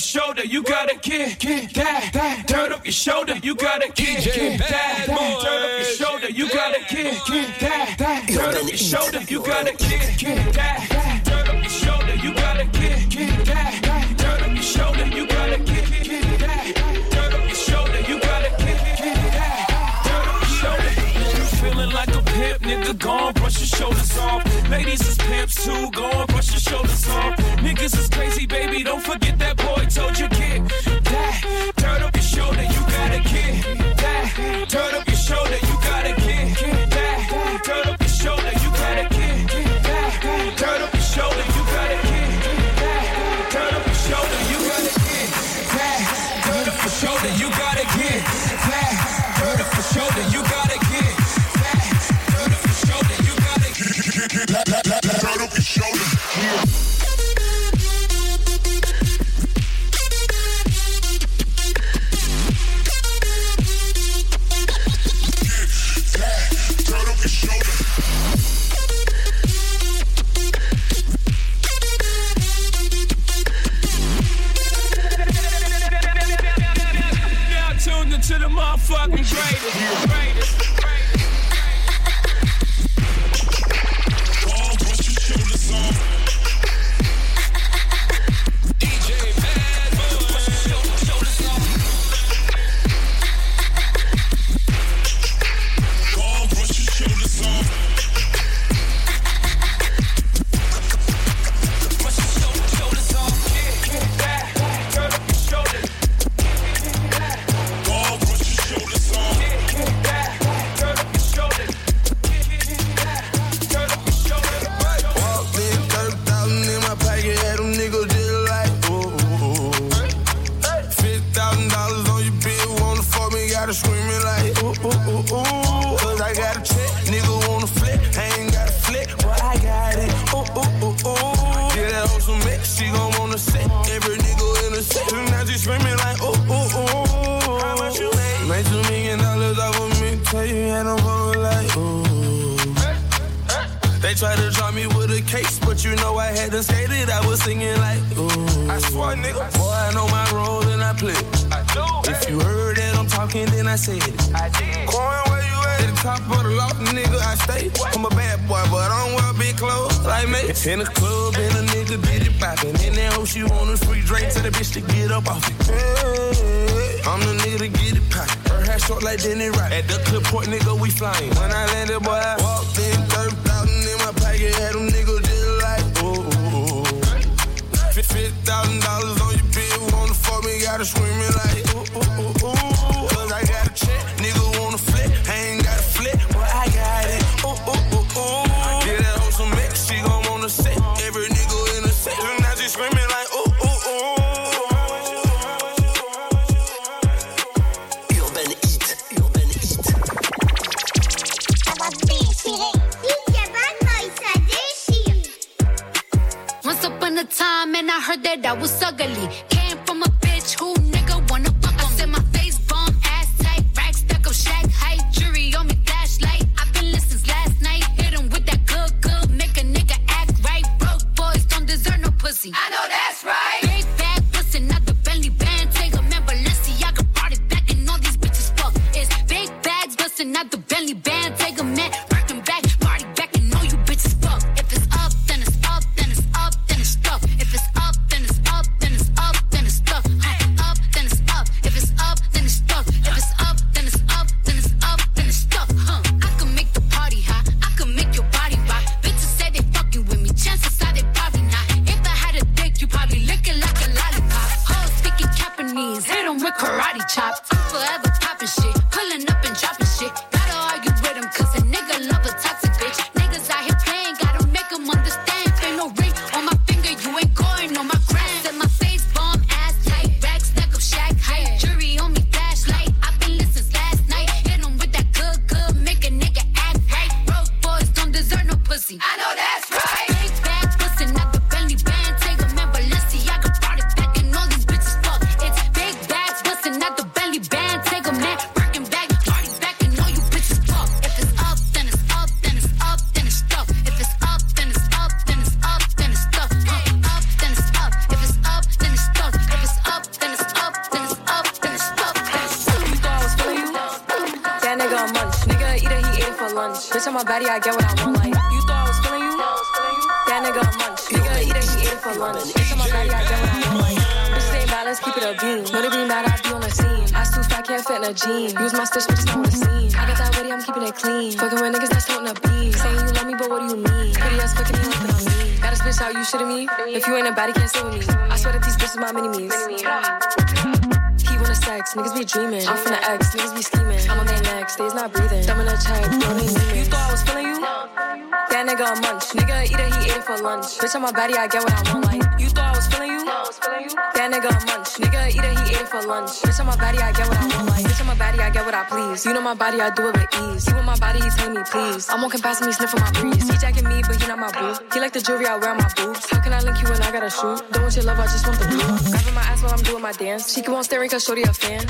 your shoulder, you gotta get, get that, that. Dirt off your shoulder, you gotta get, get that, that dirt off your shoulder, you gotta get, get that, that. Dirt off your shoulder, you gotta get, get that, that. Dirt off your shoulder, you gotta get, get that, that. Dirt off your shoulder, you gotta get, get that, dirt off your shoulder, you gotta get, get that, dirt off your shoulder. You feeling like a pimp, nigga? Go on, brush your shoulders off. Ladies is pimps too, go on, brush your shoulders off. Niggas is crazy, baby, don't forget that gotta screaming like, ooh, ooh, ooh, ooh. Cause I got a check, nigga wanna flip, I ain't got a flip, but I got it, ooh, ooh, ooh, ooh. Yeah, that hoe some mix, she gon' wanna sit, every nigga in the section, now she screaming like, ooh, ooh, ooh. How much you make? Made two million dollars off of me, tell you, had them fucking like, ooh. They try to drop me with case, but you know I had to skate it. I was singing like, ooh. I swear, nigga. Boy, I know my role and I play. I do. If you heard that I'm talking, then I said it. I did. Coin, where you at? At the top of the loft, nigga, I stay. I'm a bad boy, but I don't wear big clothes like me. In the club, and a nigga did it poppin'. In that hoe, she want a free drink, tell the bitch to get up off it. Hey, I'm the nigga to get it poppin'. Her hair short like Denny Rock. At the clip point, nigga, we flyin'. When I landed, boy, I walked in, 30,000 in my pocket, had them niggas thousand dollars on your bill, wanna fuck me, gotta screaming like, ooh, ooh, ooh, ooh. I was ugly. My body, I what keep it a beam. No, they be mad, I be on the scene. Ass too fat, can't fit in a jean. Use my stitch, bitch, know the scene. I got that ready, I'm keeping it clean. Fucking with niggas that's holding a beam. Saying you love me, but what do you mean? Pretty ass fucking you looking on me. Got this bitch out, you shitting me? If you ain't a baddie, can't sit with me. I swear that these bitches my mini-me's. Wanna sex, niggas be dreaming. I'm from the X, niggas be scheming. I'm on their neck, stays not breathing. In a check, they need. You thought I was feeling you? That nigga a munch. Nigga eat it, he ate it for lunch. Bitch on my body, I get what I want. Like, you thought I was feeling you? That nigga a munch. Nigga eat it, he ate it for lunch. Bitch on my body, I get what I want. Like, bitch on my body, I get what I please. You know my body, I do it with ease. He want my body, he telling me please. I'm walking past him, he sniffing my breeze. He jacking me, but he not my boo. He like the jewelry I wear on my boobs. How can I link you when I got a shoot? Don't want your love, I just want the blue. Grabbing my ass while I'm doing my dance. She keep on staring cause shorty a fan.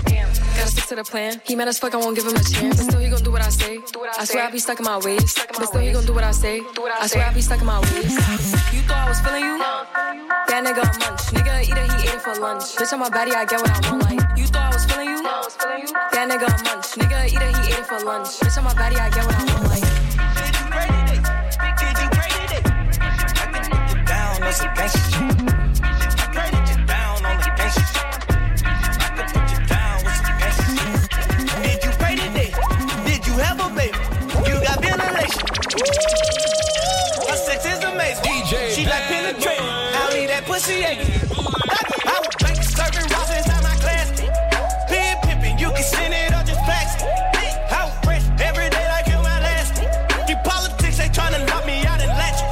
Gotta stick to the plan. He mad as fuck, I won't give him a chance. But still, he gon' do what I say. What I swear I be stuck in my ways. But still, he gon' do what I say. What I swear I be stuck in my ways. You thought I was feeling you? That nigga a munch. Nigga eat it, he ate it for lunch. Bitch on my body, I get what I want. Like, you thought I was feeling you? That nigga a munch. Nigga eat it, he ate it for lunch. Bitch on my body, I get what I want. Like, down on some gangsta shit. I Boy. I'll leave that pussy aching. I was bank serving rocks inside my class. Pen pimping, you can send it or just it. I was fresh every day like you my last. You politics, they tryna lock me out and latch.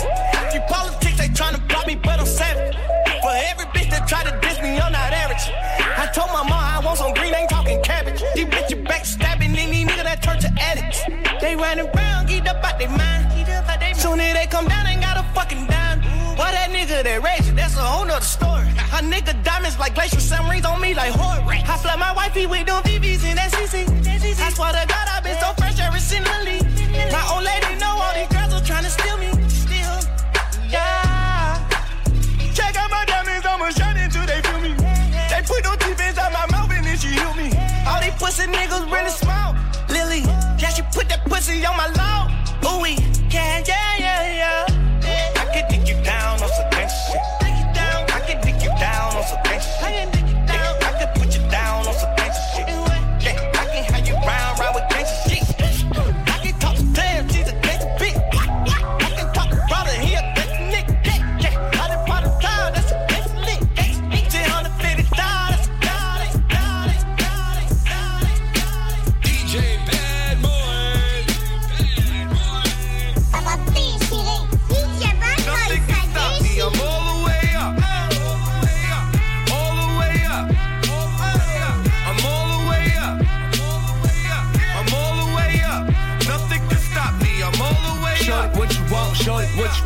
You politics, they tryna block me, but I'm savage. For every bitch that try to diss me, I'm not average. I told my mom I want some green, ain't talking cabbage. These bitches backstabbing any nigga that turn to addicts. They running around, get up out their mind. Soon as they come down, that that's a whole nother story. A nigga diamonds like glacial submarines on me like horror. I fly my wifey with them VVs in that CC. I swear to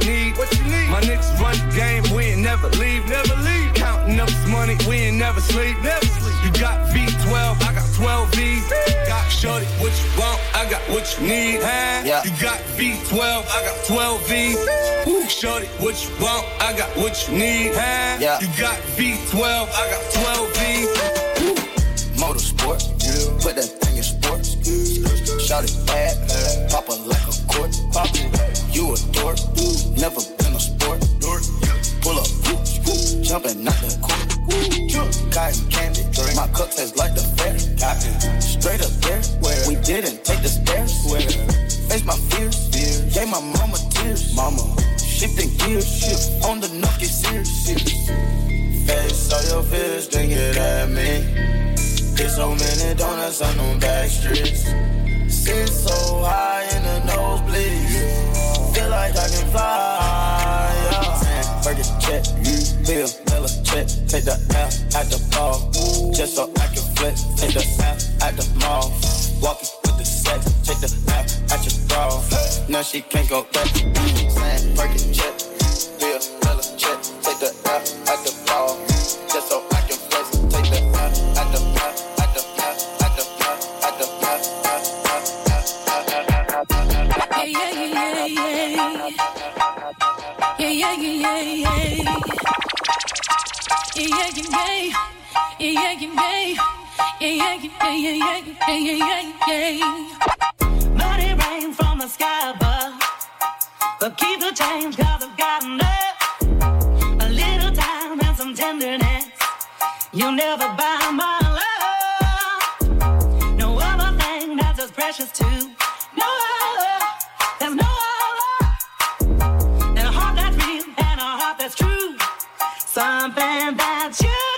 need. What you need? My niggas run the game, we ain't never leave, never leave. Counting up this money, we ain't never sleep, never sleep. You got V12, I got 12 V's. Got shorty what you want, I got what you need. Huh? Yeah. You got V12, I got 12 V's. Woo, shorty what you want, I got what you need. Huh? Yeah. You got V12, I got 12 V's. motorsport. Put that thing in sports. Shout it bad, pop it like a court. Pop it. cause life Burger check, bill, Miller check. Take the L at the ball. Just so I can flex. Take the L at the mall. Walking with the sex. Take the L at your bra. Now she can't go back. Saying Burger check, Yeah, yeah, yeah. Yeah, yeah, yeah, yeah, yeah, yeah. Money rain from the sky above. But keep the change, I've got enough. A little time and some tenderness. You'll never buy my love. No other thing that's as precious to. No other. There's no other. Than a heart that's real and a heart that's true. Something that you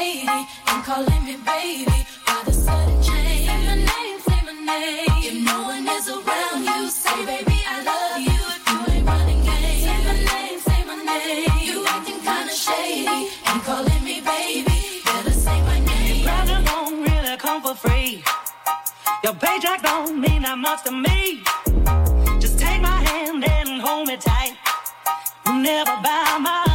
kinda and calling me baby. Why the sudden change? Say my name, say my name. If no one is around you, say baby I love you. If you ain't running game, say my name, say my name. You acting kinda shady and calling me baby. Better say my name. Presents don't really come for free. Your paycheck don't mean that much to me. Just take my hand and hold me tight. Never buy my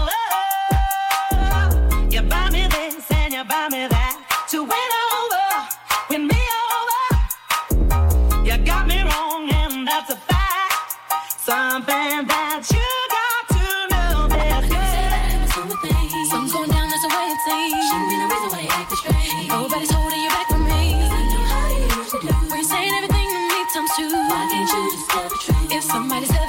two. Why can't you just tell the truth? If somebody's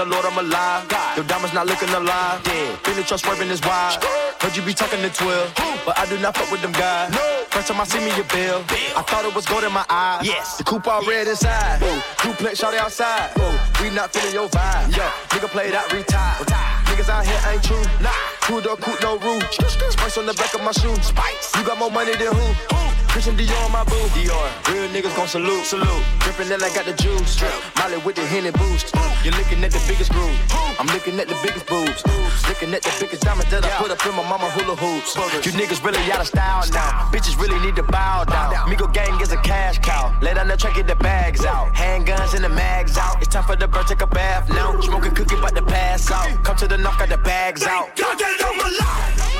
the Lord I'm alive. Your diamonds not looking alive. Yeah, been the trust swerving is wide. Heard you be talking to 12, but I do not fuck with them guys. First time I see me a bill, I thought it was gold in my eye. Yes, the coupe all red inside. Ooh, duplex shot outside. Ooh, we not feeling your vibe. Yo, nigga played out, retired. Niggas out here ain't true. Nah, two door coupe, no roof. Spice on the back of my shoe. Spice, you got more money than who? Christian Dior on my boo. Dior, real niggas gon' salute. Salute, drippin' that I got the juice. Drip, Molly with the Henny boost. You're looking at the biggest groove. I'm looking at the biggest boobs. Looking at the biggest diamond that I put up in my mama hula hoops. You niggas really out of style now. Bitches really need to bow down. Migo gang is a cash cow. Lay down the track, get the bags out. Handguns and the mags out. It's time for the bird, take a bath now. Smoking cookie, about to pass out. Come to the knock, got the bags out. God that I'm alive. I've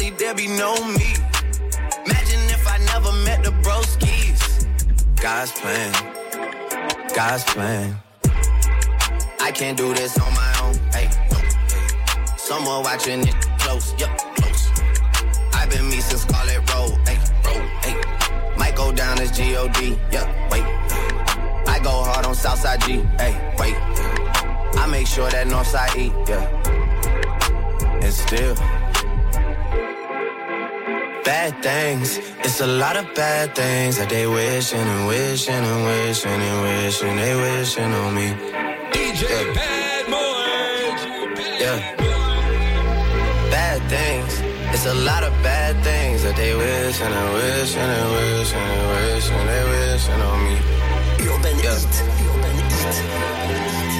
40 Ollie, there be no me. Imagine if I never met the broskies. God's plan. God's plan. I can't do this on my own. Hey. Someone watching it close, yup, close. I've been me since Scarlett Road, hey, road, hey. Might go down as G-O-D, yeah, wait. I go hard on Southside G, hey, wait. I make sure that Northside E, yeah. And still bad things. It's a lot of bad things that they wishing and wishing and wishing and wishing they wishing on me. DJ yeah. Bad Boy. Yeah. Bad things. It's a lot of bad things that they wish and they wish and they wish and they wish and they wishing on me. Urban yeah. Urban